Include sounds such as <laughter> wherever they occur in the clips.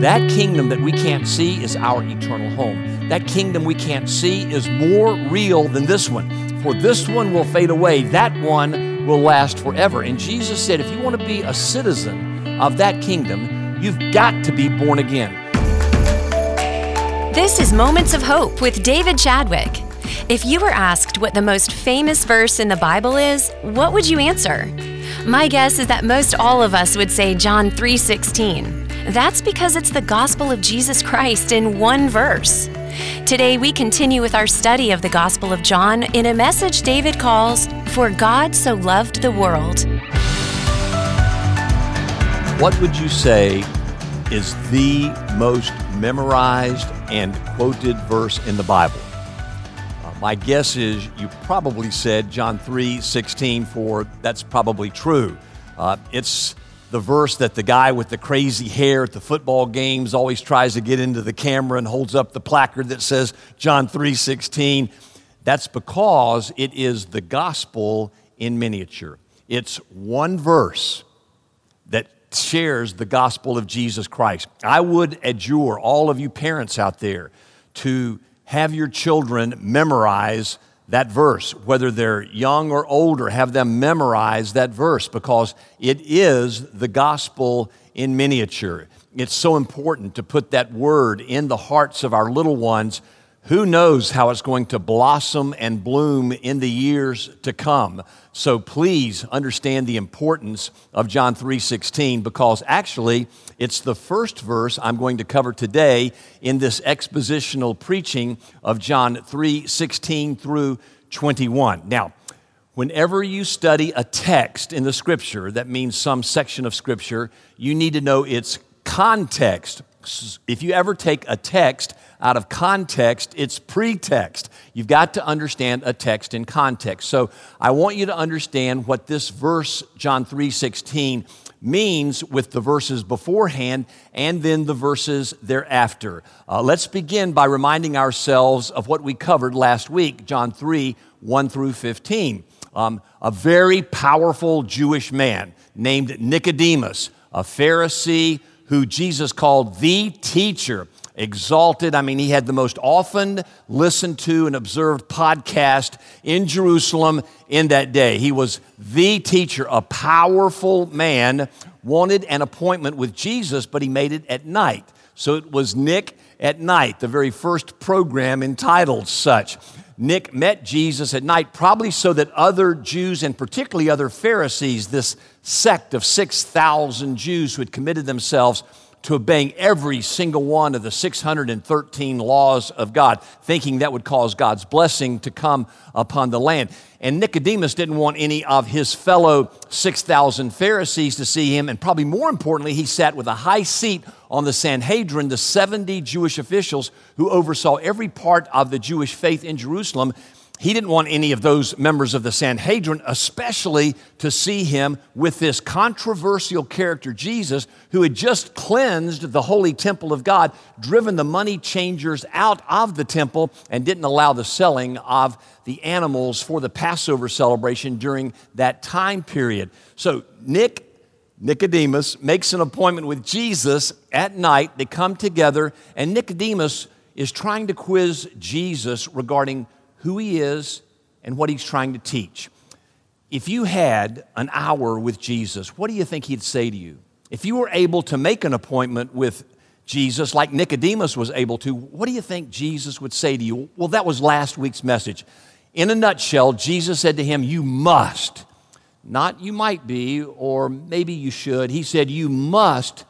That kingdom that we can't see is our eternal home. That kingdom we can't see is more real than this one. For this one will fade away, that one will last forever. And Jesus said, if you want to be a citizen of that kingdom, you've got to be born again. This is Moments of Hope with David Chadwick. If you were asked what the most famous verse in the Bible is, what would you answer? My guess is that most all of us would say John 3:16. That's because it's the gospel of Jesus Christ in one verse. Today, we continue with our study of the Gospel of John in a message David calls, For God So Loved the World. What would you say is the most memorized and quoted verse in the Bible? Uh, my guess is you probably said John 3 16, for that's probably true. Uh, it's the verse that the guy with the crazy hair at the football games always tries to get into the camera and holds up the placard that says John 3:16. That's because it is the gospel in miniature. It's one verse that shares the gospel of Jesus Christ. I would adjure all of you parents out there to have your children memorize that verse, whether they're young or older, have them memorize that verse because it is the gospel in miniature. It's so important to put that word in the hearts of our little ones. Who knows how it's going to blossom and bloom in the years to come? So please understand the importance of John 3:16 because actually it's the first verse I'm going to cover today in this expositional preaching of John 3:16 through 21. Now, whenever you study a text in the scripture, that means some section of scripture, you need to know its context. If you ever take a text out of context, it's pretext. You've got to understand a text in context. So I want you to understand what this verse, John 3:16, means with the verses beforehand and then the verses thereafter. Uh, let's begin by reminding ourselves of what we covered last week, John 3 1 through 15. Um, a very powerful Jewish man named Nicodemus, a Pharisee who Jesus called the teacher exalted. I mean, he had the most often listened to and observed podcast in Jerusalem in that day. He was the teacher, a powerful man, wanted an appointment with Jesus, but he made it at night. So it was Nick at night, the very first program entitled such. Nick met Jesus at night, probably so that other Jews, and particularly other Pharisees, this sect of 6,000 Jews who had committed themselves to obeying every single one of the 613 laws of God, thinking that would cause God's blessing to come upon the land. And Nicodemus didn't want any of his fellow 6,000 Pharisees to see him. And probably more importantly, he sat with a high seat on the Sanhedrin, the 70 Jewish officials who oversaw every part of the Jewish faith in Jerusalem he didn't want any of those members of the Sanhedrin, especially to see him with this controversial character, Jesus, who had just cleansed the holy temple of God, driven the money changers out of the temple, and didn't allow the selling of the animals for the Passover celebration during that time period. So, Nick, Nicodemus, makes an appointment with Jesus at night. They come together, and Nicodemus is trying to quiz Jesus regarding who he is and what he's trying to teach. If you had an hour with Jesus, what do you think he'd say to you? If you were able to make an appointment with Jesus like Nicodemus was able to, what do you think Jesus would say to you? Well, that was last week's message. In a nutshell, Jesus said to him, You must, not you might be, or maybe you should. He said, You must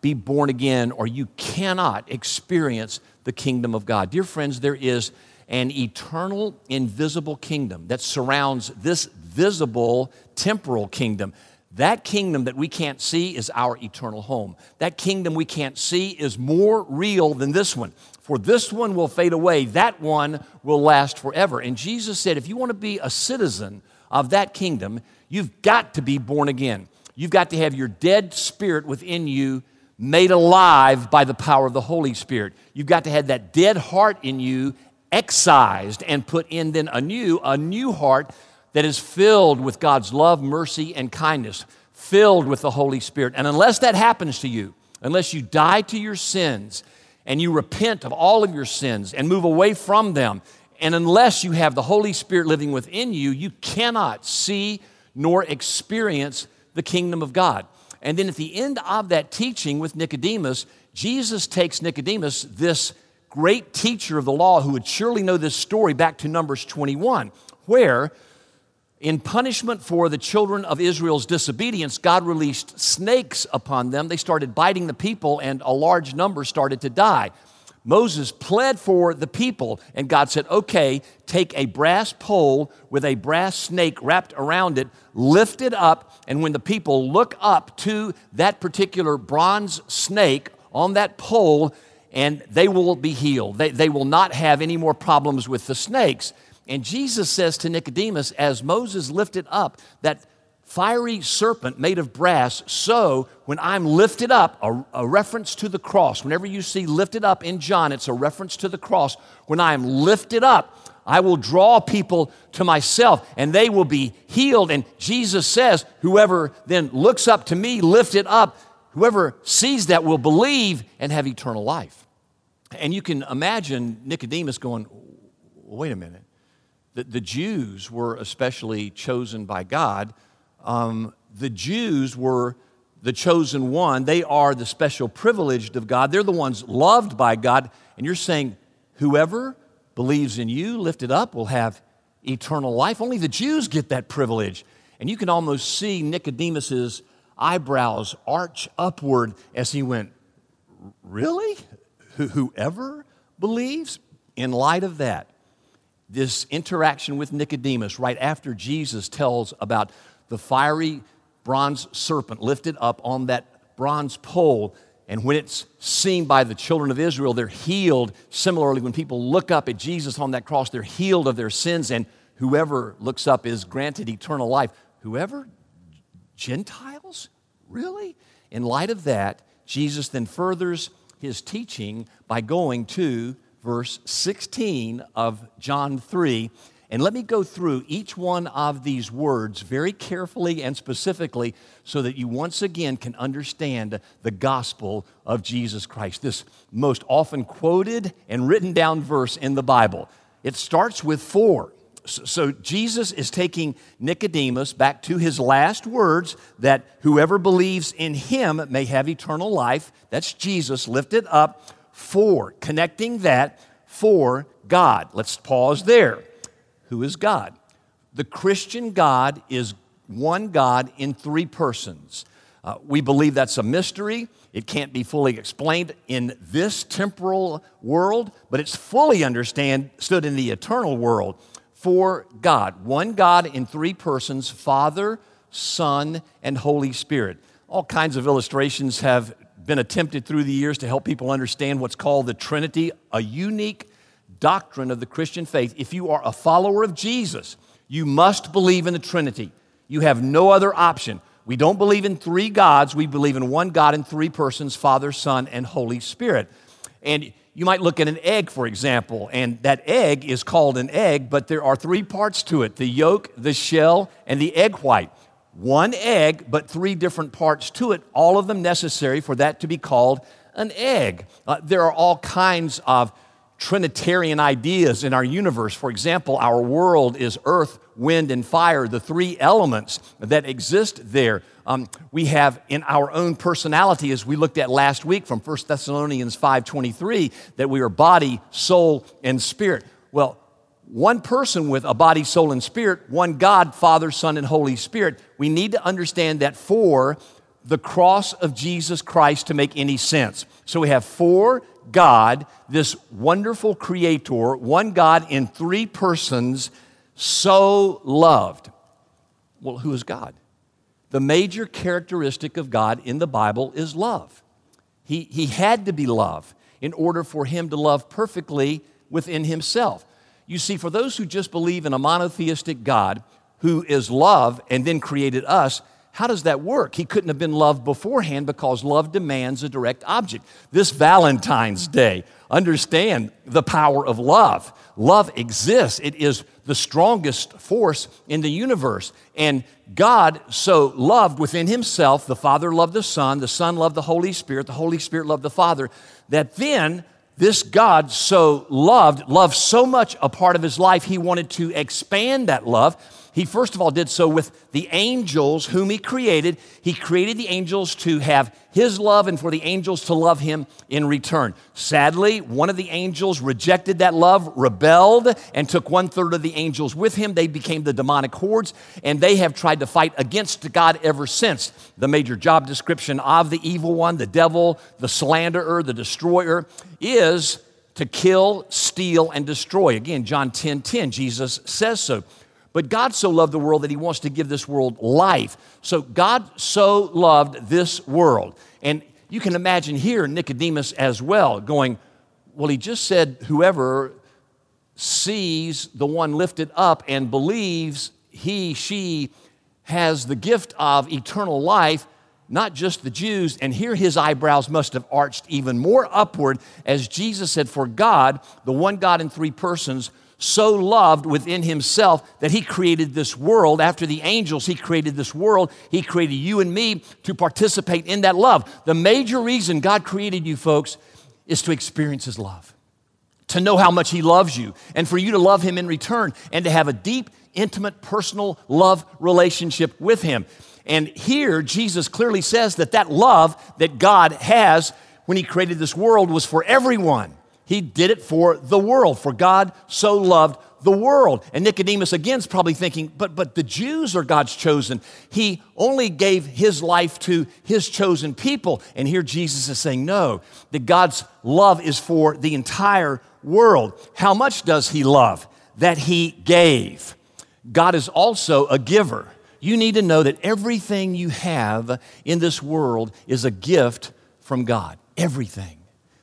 be born again, or you cannot experience the kingdom of God. Dear friends, there is an eternal, invisible kingdom that surrounds this visible, temporal kingdom. That kingdom that we can't see is our eternal home. That kingdom we can't see is more real than this one. For this one will fade away, that one will last forever. And Jesus said, if you want to be a citizen of that kingdom, you've got to be born again. You've got to have your dead spirit within you made alive by the power of the Holy Spirit. You've got to have that dead heart in you excised and put in then anew a new heart that is filled with God's love, mercy, and kindness, filled with the Holy Spirit. And unless that happens to you, unless you die to your sins and you repent of all of your sins and move away from them, and unless you have the Holy Spirit living within you, you cannot see nor experience the kingdom of God. And then at the end of that teaching with Nicodemus, Jesus takes Nicodemus, this great teacher of the law who would surely know this story, back to Numbers 21, where in punishment for the children of Israel's disobedience, God released snakes upon them. They started biting the people, and a large number started to die. Moses pled for the people, and God said, Okay, take a brass pole with a brass snake wrapped around it, lift it up, and when the people look up to that particular bronze snake on that pole, and they will be healed. They, they will not have any more problems with the snakes. And Jesus says to Nicodemus, as Moses lifted up that fiery serpent made of brass, so when I'm lifted up, a, a, reference to the cross, whenever you see lifted up in John, it's a reference to the cross. When I am lifted up, I will draw people to myself and they will be healed. And Jesus says, Whoever then looks up to me, lifted up, whoever sees that will believe and have eternal life. And you can imagine Nicodemus going, Wait a minute the, the Jews were especially chosen by God. Um, the Jews were the chosen one. They are the special privileged of God. They're the ones loved by God. And you're saying, whoever believes in you, lifted up, will have eternal life. Only the Jews get that privilege. And you can almost see Nicodemus's eyebrows arch upward as he went, Really? Whoever believes? In light of that, this interaction with Nicodemus right after Jesus tells about the fiery bronze serpent lifted up on that bronze pole. And when it's seen by the children of Israel, they're healed. Similarly, when people look up at Jesus on that cross, they're healed of their sins. And whoever looks up is granted eternal life. Whoever? Gentiles? Really? In light of that, Jesus then furthers his teaching by going to verse 16 of John 3. And let me go through each one of these words very carefully and specifically so that you once again can understand the gospel of Jesus Christ, this most often quoted and written down verse in the Bible. It starts with for. So Jesus is taking Nicodemus back to his last words that whoever believes in him may have eternal life. That's Jesus lifted up for, connecting that for God. Let's pause there. Who is God? The Christian God is one God in three persons. Uh, we believe that's a mystery. It can't be fully explained in this temporal world, but it's fully understood in the eternal world. For God, one God in three persons Father, Son, and Holy Spirit. All kinds of illustrations have been attempted through the years to help people understand what's called the Trinity, a unique doctrine of the Christian faith. If you are a follower of Jesus, you must believe in the Trinity. You have no other option. We don't believe in three gods, we believe in one God in three persons Father, Son, and Holy Spirit. And you might look at an egg, for example, and that egg is called an egg, but there are three parts to it the yolk, the shell, and the egg white one egg, but three different parts to it, all of them necessary for that to be called an egg. Uh, there are all kinds of Trinitarian ideas in our universe. For example, our world is earth, wind, and fire, the three elements that exist there. Um, we have in our own personality, as we looked at last week from 1 Thessalonians 5.23, that we are body, soul, and spirit. Well, one person with a body, soul, and spirit, one God, Father, Son, and Holy Spirit. We need to understand that for the cross of Jesus Christ to make any sense. So we have for God, this wonderful creator, one God in three persons, so loved. Well, who is God? The major characteristic of God in the Bible is love. He, he had to be love in order for him to love perfectly within himself. You see, for those who just believe in a monotheistic God who is love and then created us, how does that work? He couldn't have been loved beforehand because love demands a direct object. This Valentine's Day, understand the power of love. Love exists, it is the strongest force in the universe. And God so loved within himself, the Father loved the Son, the Son loved the Holy Spirit, the Holy Spirit loved the Father, that then this God so loved, loved so much a part of his life, he wanted to expand that love he first of all did so with the angels whom he created. He created the angels to have his love and for the angels to love him in return. Sadly, one of the angels rejected that love, rebelled, and took one third of the angels with him. They became the demonic hordes, and they have tried to fight against God ever since. The major job description of the evil one, the devil, the slanderer, the destroyer, is to kill, steal, and destroy. Again, John 10 10, Jesus says so. But God so loved the world that he wants to give this world life. So God so loved this world. And you can imagine here Nicodemus as well going, Well, he just said, whoever sees the one lifted up and believes he, she has the gift of eternal life, not just the Jews. And here his eyebrows must have arched even more upward as Jesus said, For God, the one God in three persons, so loved within himself that he created this world. After the angels, he created this world. He created you and me to participate in that love. The major reason God created you, folks, is to experience his love, to know how much he loves you, and for you to love him in return, and to have a deep, intimate, personal love relationship with him. And here, Jesus clearly says that that love that God has when he created this world was for everyone. He did it for the world, for God so loved the world. And Nicodemus again is probably thinking, but, but the Jews are God's chosen. He only gave his life to his chosen people. And here Jesus is saying, no, that God's love is for the entire world. How much does he love? That he gave. God is also a giver. You need to know that everything you have in this world is a gift from God. Everything.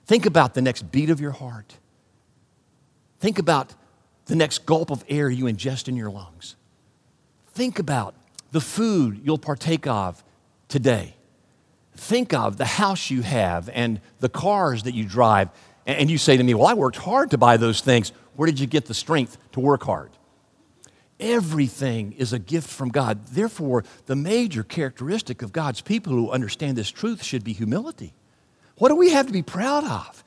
Think about the next beat of your heart. Think about the next gulp of air you ingest in your lungs. Think about the food you'll partake of today. Think of the house you have and the cars that you drive. And you say to me, Well, I worked hard to buy those things. Where did you get the strength to work hard? Everything is a gift from God. Therefore, the major characteristic of God's people who understand this truth should be humility. What do we have to be proud of?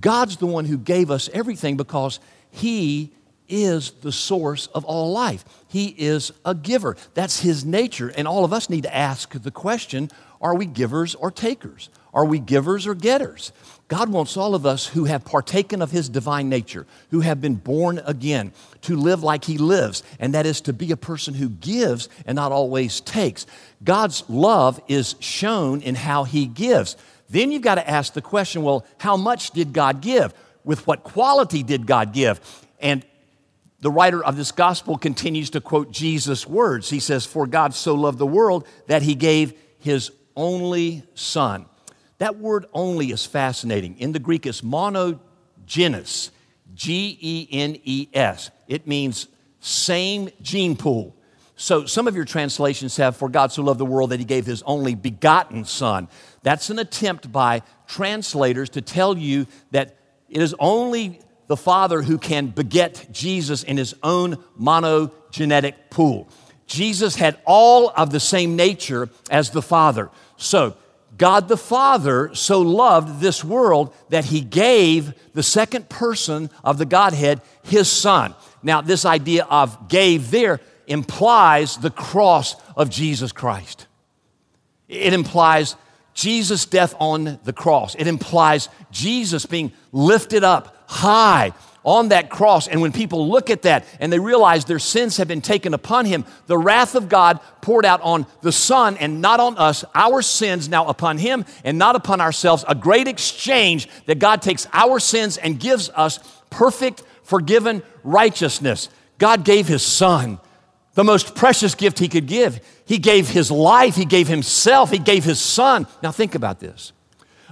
God's the one who gave us everything because He is the source of all life. He is a giver. That's His nature. And all of us need to ask the question are we givers or takers? Are we givers or getters? God wants all of us who have partaken of His divine nature, who have been born again, to live like He lives, and that is to be a person who gives and not always takes. God's love is shown in how He gives. Then you've got to ask the question well, how much did God give? With what quality did God give? And the writer of this gospel continues to quote Jesus' words. He says, For God so loved the world that he gave his only son. That word only is fascinating. In the Greek, it's monogenes, G E N E S. It means same gene pool. So some of your translations have, For God so loved the world that he gave his only begotten son. That's an attempt by translators to tell you that it is only the Father who can beget Jesus in his own monogenetic pool. Jesus had all of the same nature as the Father. So, God the Father so loved this world that he gave the second person of the Godhead his Son. Now, this idea of gave there implies the cross of Jesus Christ. It implies Jesus' death on the cross. It implies Jesus being lifted up high on that cross. And when people look at that and they realize their sins have been taken upon him, the wrath of God poured out on the Son and not on us, our sins now upon him and not upon ourselves, a great exchange that God takes our sins and gives us perfect, forgiven righteousness. God gave his Son the most precious gift he could give. He gave his life, he gave himself, he gave his son. Now, think about this.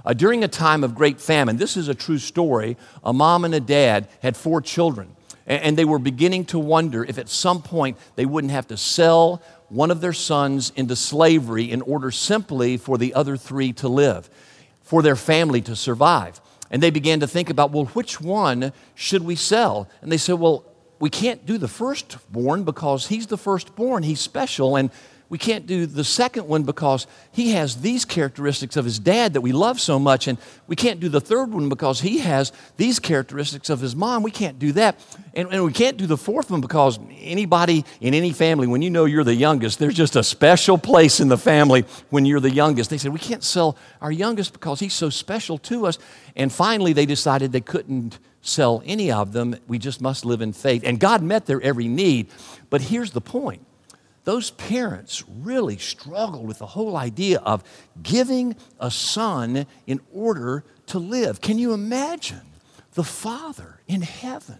Uh, during a time of great famine, this is a true story. A mom and a dad had four children, and, and they were beginning to wonder if at some point they wouldn't have to sell one of their sons into slavery in order simply for the other three to live, for their family to survive. And they began to think about, well, which one should we sell? And they said, well, we can't do the firstborn because he's the firstborn. He's special. And we can't do the second one because he has these characteristics of his dad that we love so much. And we can't do the third one because he has these characteristics of his mom. We can't do that. And, and we can't do the fourth one because anybody in any family, when you know you're the youngest, there's just a special place in the family when you're the youngest. They said, We can't sell our youngest because he's so special to us. And finally, they decided they couldn't sell any of them. We just must live in faith. And God met their every need. But here's the point those parents really struggled with the whole idea of giving a son in order to live. Can you imagine the Father in heaven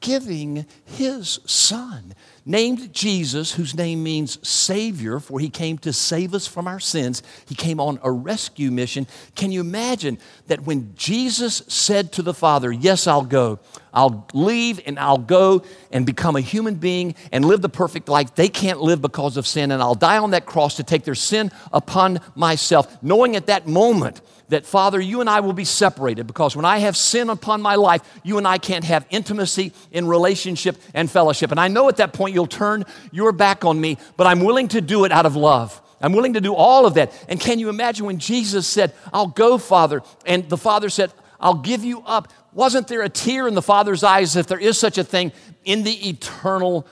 giving his son, named Jesus, whose name means Savior, for he came to save us from our sins. He came on a rescue mission. Can you imagine that when Jesus said to the Father, Yes, I'll go, I'll leave and I'll go and become a human being and live the perfect life they can't live because of sin, and I'll die on that cross to take their sin upon myself, knowing at that moment that, Father, you and I will be separated because when I have sin upon my life, you and I can't have intimacy in relationship and fellowship. And I know at that point you'll turn your back on me, but I'm willing to do it out of love. I'm willing to do all of that. And can you imagine when Jesus said, I'll go, Father? And the Father said, I'll give you up. Wasn't there a tear in the Father's eyes, if there is such a thing, in the eternal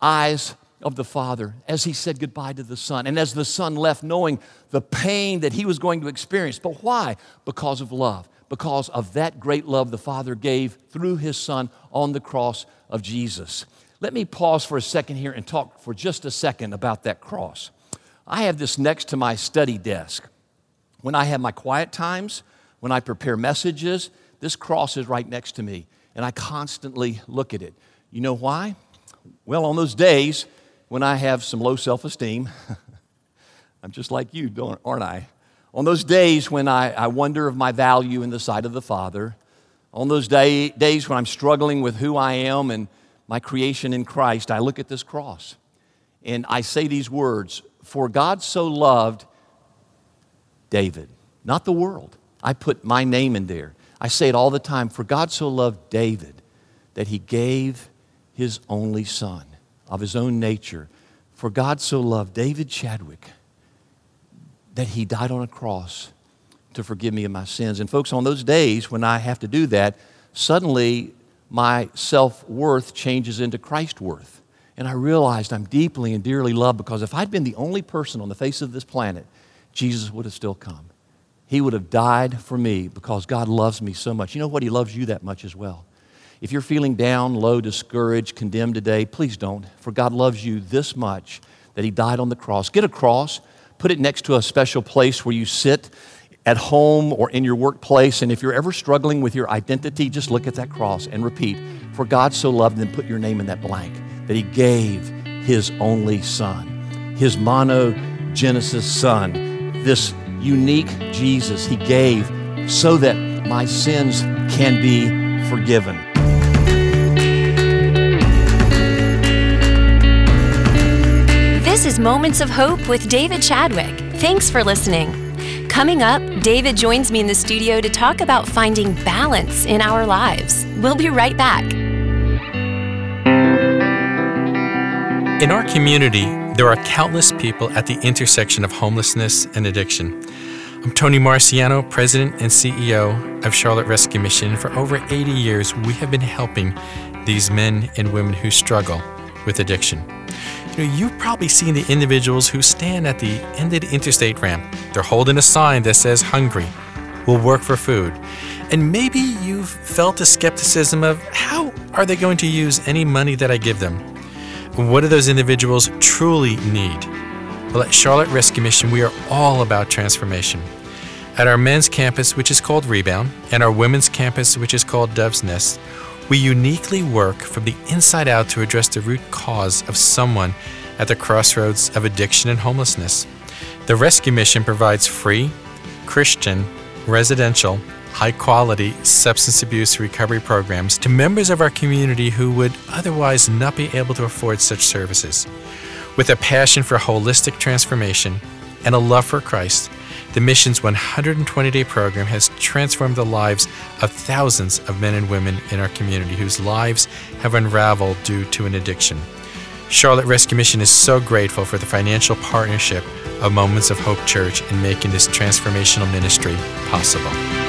eyes of the Father as he said goodbye to the Son and as the Son left, knowing the pain that he was going to experience. But why? Because of love, because of that great love the Father gave through his Son on the cross of Jesus. Let me pause for a second here and talk for just a second about that cross. I have this next to my study desk. When I have my quiet times, when I prepare messages, this cross is right next to me, and I constantly look at it. You know why? Well, on those days when I have some low self esteem, <laughs> I'm just like you, don't aren't I? On those days when I, I wonder of my value in the sight of the Father, on those day, days when I'm struggling with who I am and my creation in Christ, I look at this cross and I say these words For God so loved David, not the world. I put my name in there. I say it all the time For God so loved David that he gave his only son of his own nature. For God so loved David Chadwick that he died on a cross to forgive me of my sins. And, folks, on those days when I have to do that, suddenly my self worth changes into Christ worth. And I realized I'm deeply and dearly loved because if I'd been the only person on the face of this planet, Jesus would have still come. He would have died for me because God loves me so much. You know what? He loves you that much as well. If you're feeling down, low, discouraged, condemned today, please don't, for God loves you this much that He died on the cross. Get a cross, put it next to a special place where you sit at home or in your workplace. And if you're ever struggling with your identity, just look at that cross and repeat, For God so loved, and put your name in that blank, that He gave His only Son, His monogenesis Son, this unique Jesus He gave so that my sins can be forgiven. This is Moments of Hope with David Chadwick. Thanks for listening. Coming up, David joins me in the studio to talk about finding balance in our lives. We'll be right back. In our community, there are countless people at the intersection of homelessness and addiction. I'm Tony Marciano, President and CEO of Charlotte Rescue Mission. For over 80 years, we have been helping these men and women who struggle with addiction. You know, you've probably seen the individuals who stand at the end of the interstate ramp. They're holding a sign that says hungry, will work for food. And maybe you've felt the skepticism of how are they going to use any money that I give them? What do those individuals truly need? Well, at Charlotte Rescue Mission, we are all about transformation. At our men's campus, which is called Rebound, and our women's campus, which is called Dove's Nest, we uniquely work from the inside out to address the root cause of someone at the crossroads of addiction and homelessness. The rescue mission provides free, Christian, residential, high quality substance abuse recovery programs to members of our community who would otherwise not be able to afford such services. With a passion for holistic transformation and a love for Christ, the mission's 120 day program has transformed the lives of thousands of men and women in our community whose lives have unraveled due to an addiction. Charlotte Rescue Mission is so grateful for the financial partnership of Moments of Hope Church in making this transformational ministry possible.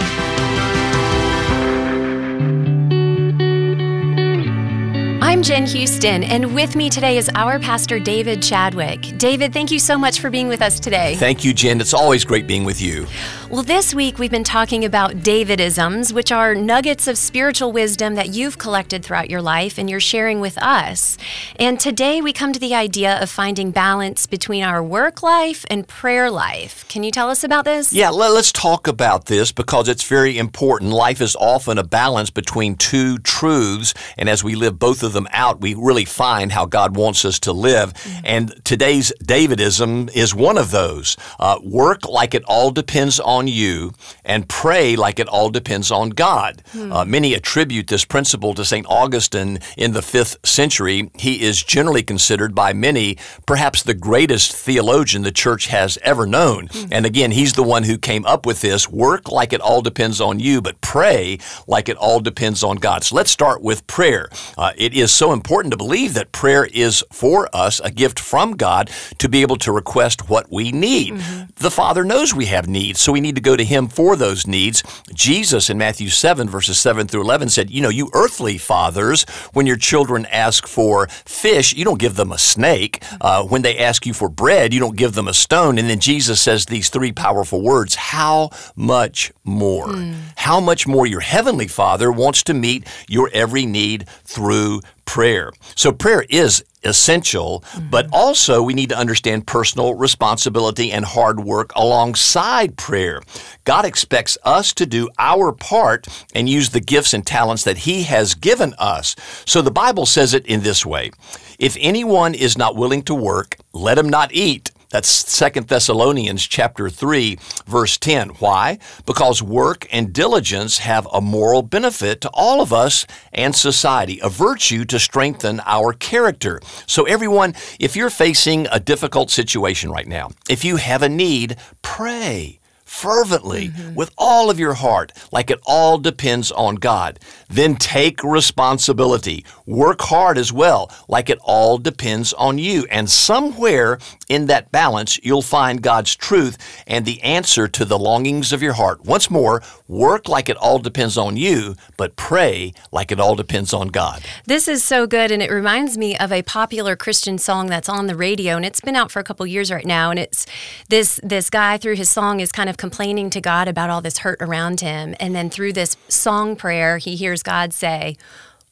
I'm Jen Houston, and with me today is our pastor, David Chadwick. David, thank you so much for being with us today. Thank you, Jen. It's always great being with you. Well, this week we've been talking about Davidisms, which are nuggets of spiritual wisdom that you've collected throughout your life and you're sharing with us. And today we come to the idea of finding balance between our work life and prayer life. Can you tell us about this? Yeah, let, us talk about this because it's very important. Life is often a balance between two truths, and as we live both of them out, we really find how God wants us to live. Mm-hmm. And today's Davidism is one of those. Uh, work like it all depends on you and pray like it all depends on God. Hmm. Uh, many attribute this principle to St. Augustine in the fifth century. He is generally considered by many perhaps the greatest theologian the church has ever known. Hmm. And again, he's the one who came up with this work like it all depends on you, but pray like it all depends on God. So let's start with prayer. Uh, it is so important to believe that prayer is for us a gift from God to be able to request what we need. Mm-hmm. The Father knows we have needs, so we need to go to Him for those needs. Jesus in Matthew 7, verses 7 through 11 said, You know, you earthly fathers, when your children ask for fish, you don't give them a snake. Uh, when they ask you for bread, you don't give them a stone. And then Jesus says these three powerful words How much more? Mm. How much more your heavenly Father wants to meet your every need through prayer. So prayer is essential, mm-hmm. but also we need to understand personal responsibility and hard work alongside prayer. God expects us to do our part and use the gifts and talents that He has given us. So the Bible says it in this way If anyone is not willing to work, let him not eat. That's Second Thessalonians chapter 3 verse 10. Why? Because work and diligence have a moral benefit to all of us and society, a virtue to strengthen our character. So everyone, if you're facing a difficult situation right now, if you have a need, pray fervently mm-hmm. with all of your heart, like it all depends on God. Then take responsibility. Work hard as well, like it all depends on you. And somewhere in that balance, you'll find God's truth and the answer to the longings of your heart. Once more, work like it all depends on you, but pray like it all depends on God. This is so good, and it reminds me of a popular Christian song that's on the radio, and it's been out for a couple years right now. And it's this this guy through his song is kind of complaining to God about all this hurt around him. And then through this song prayer, he hears God say,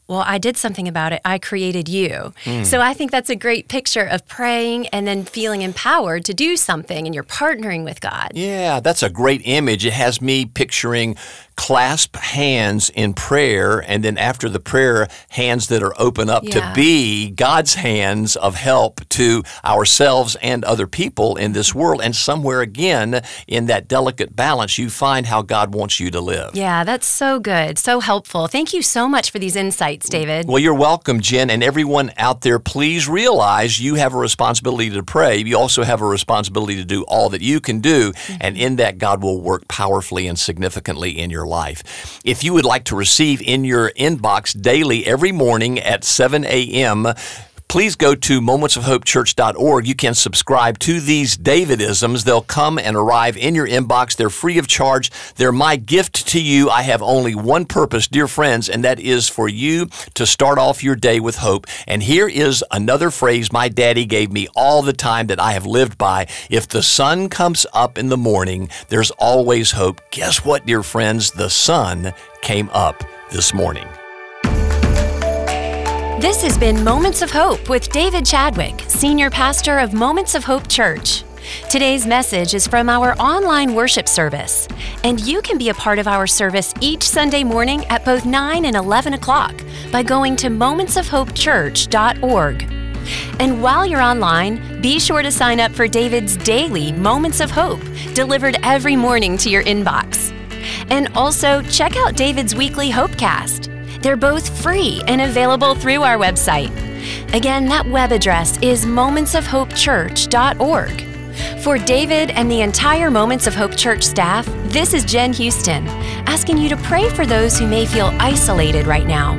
well, I did something about it. I created you. Mm. So I think that's a great picture of praying and then feeling empowered to do something and you're partnering with God. Yeah, that's a great image. It has me picturing clasp hands in prayer, and then after the prayer, hands that are open up yeah. to be God's hands of help to ourselves and other people in this world. And somewhere again, in that delicate balance, you find how God wants you to live. Yeah, that's so good, so helpful. Thank you so much for these insights, David. Well, you're welcome, Jen. And everyone out there, please realize you have a responsibility to pray. You also have a responsibility to do all that you can do. Mm-hmm. And in that, God will work powerfully and significantly in your your life. If you would like to receive in your inbox daily every morning at 7 a.m., please go to momentsofhopechurch.org. You can subscribe to these Davidisms. They'll come and arrive in your inbox. They're free of charge. They're my gift to you. I have only one purpose, dear friends, and that is for you to start off your day with hope. And here is another phrase my daddy gave me all the time that I have lived by. If the sun comes up in the morning, there's always hope. Guess what, dear friends? The sun came up this morning. This has been Moments of Hope with David Chadwick, Senior Pastor of Moments of Hope Church. Today's message is from our online worship service, and you can be a part of our service each Sunday morning at both 9 and 11 o'clock by going to momentsofhopechurch.org. And while you're online, be sure to sign up for David's daily Moments of Hope, delivered every morning to your inbox. And also check out David's weekly Hopecast they're both free and available through our website. Again, that web address is momentsofhopechurch.org. For David and the entire Moments of Hope Church staff, this is Jen Houston, asking you to pray for those who may feel isolated right now.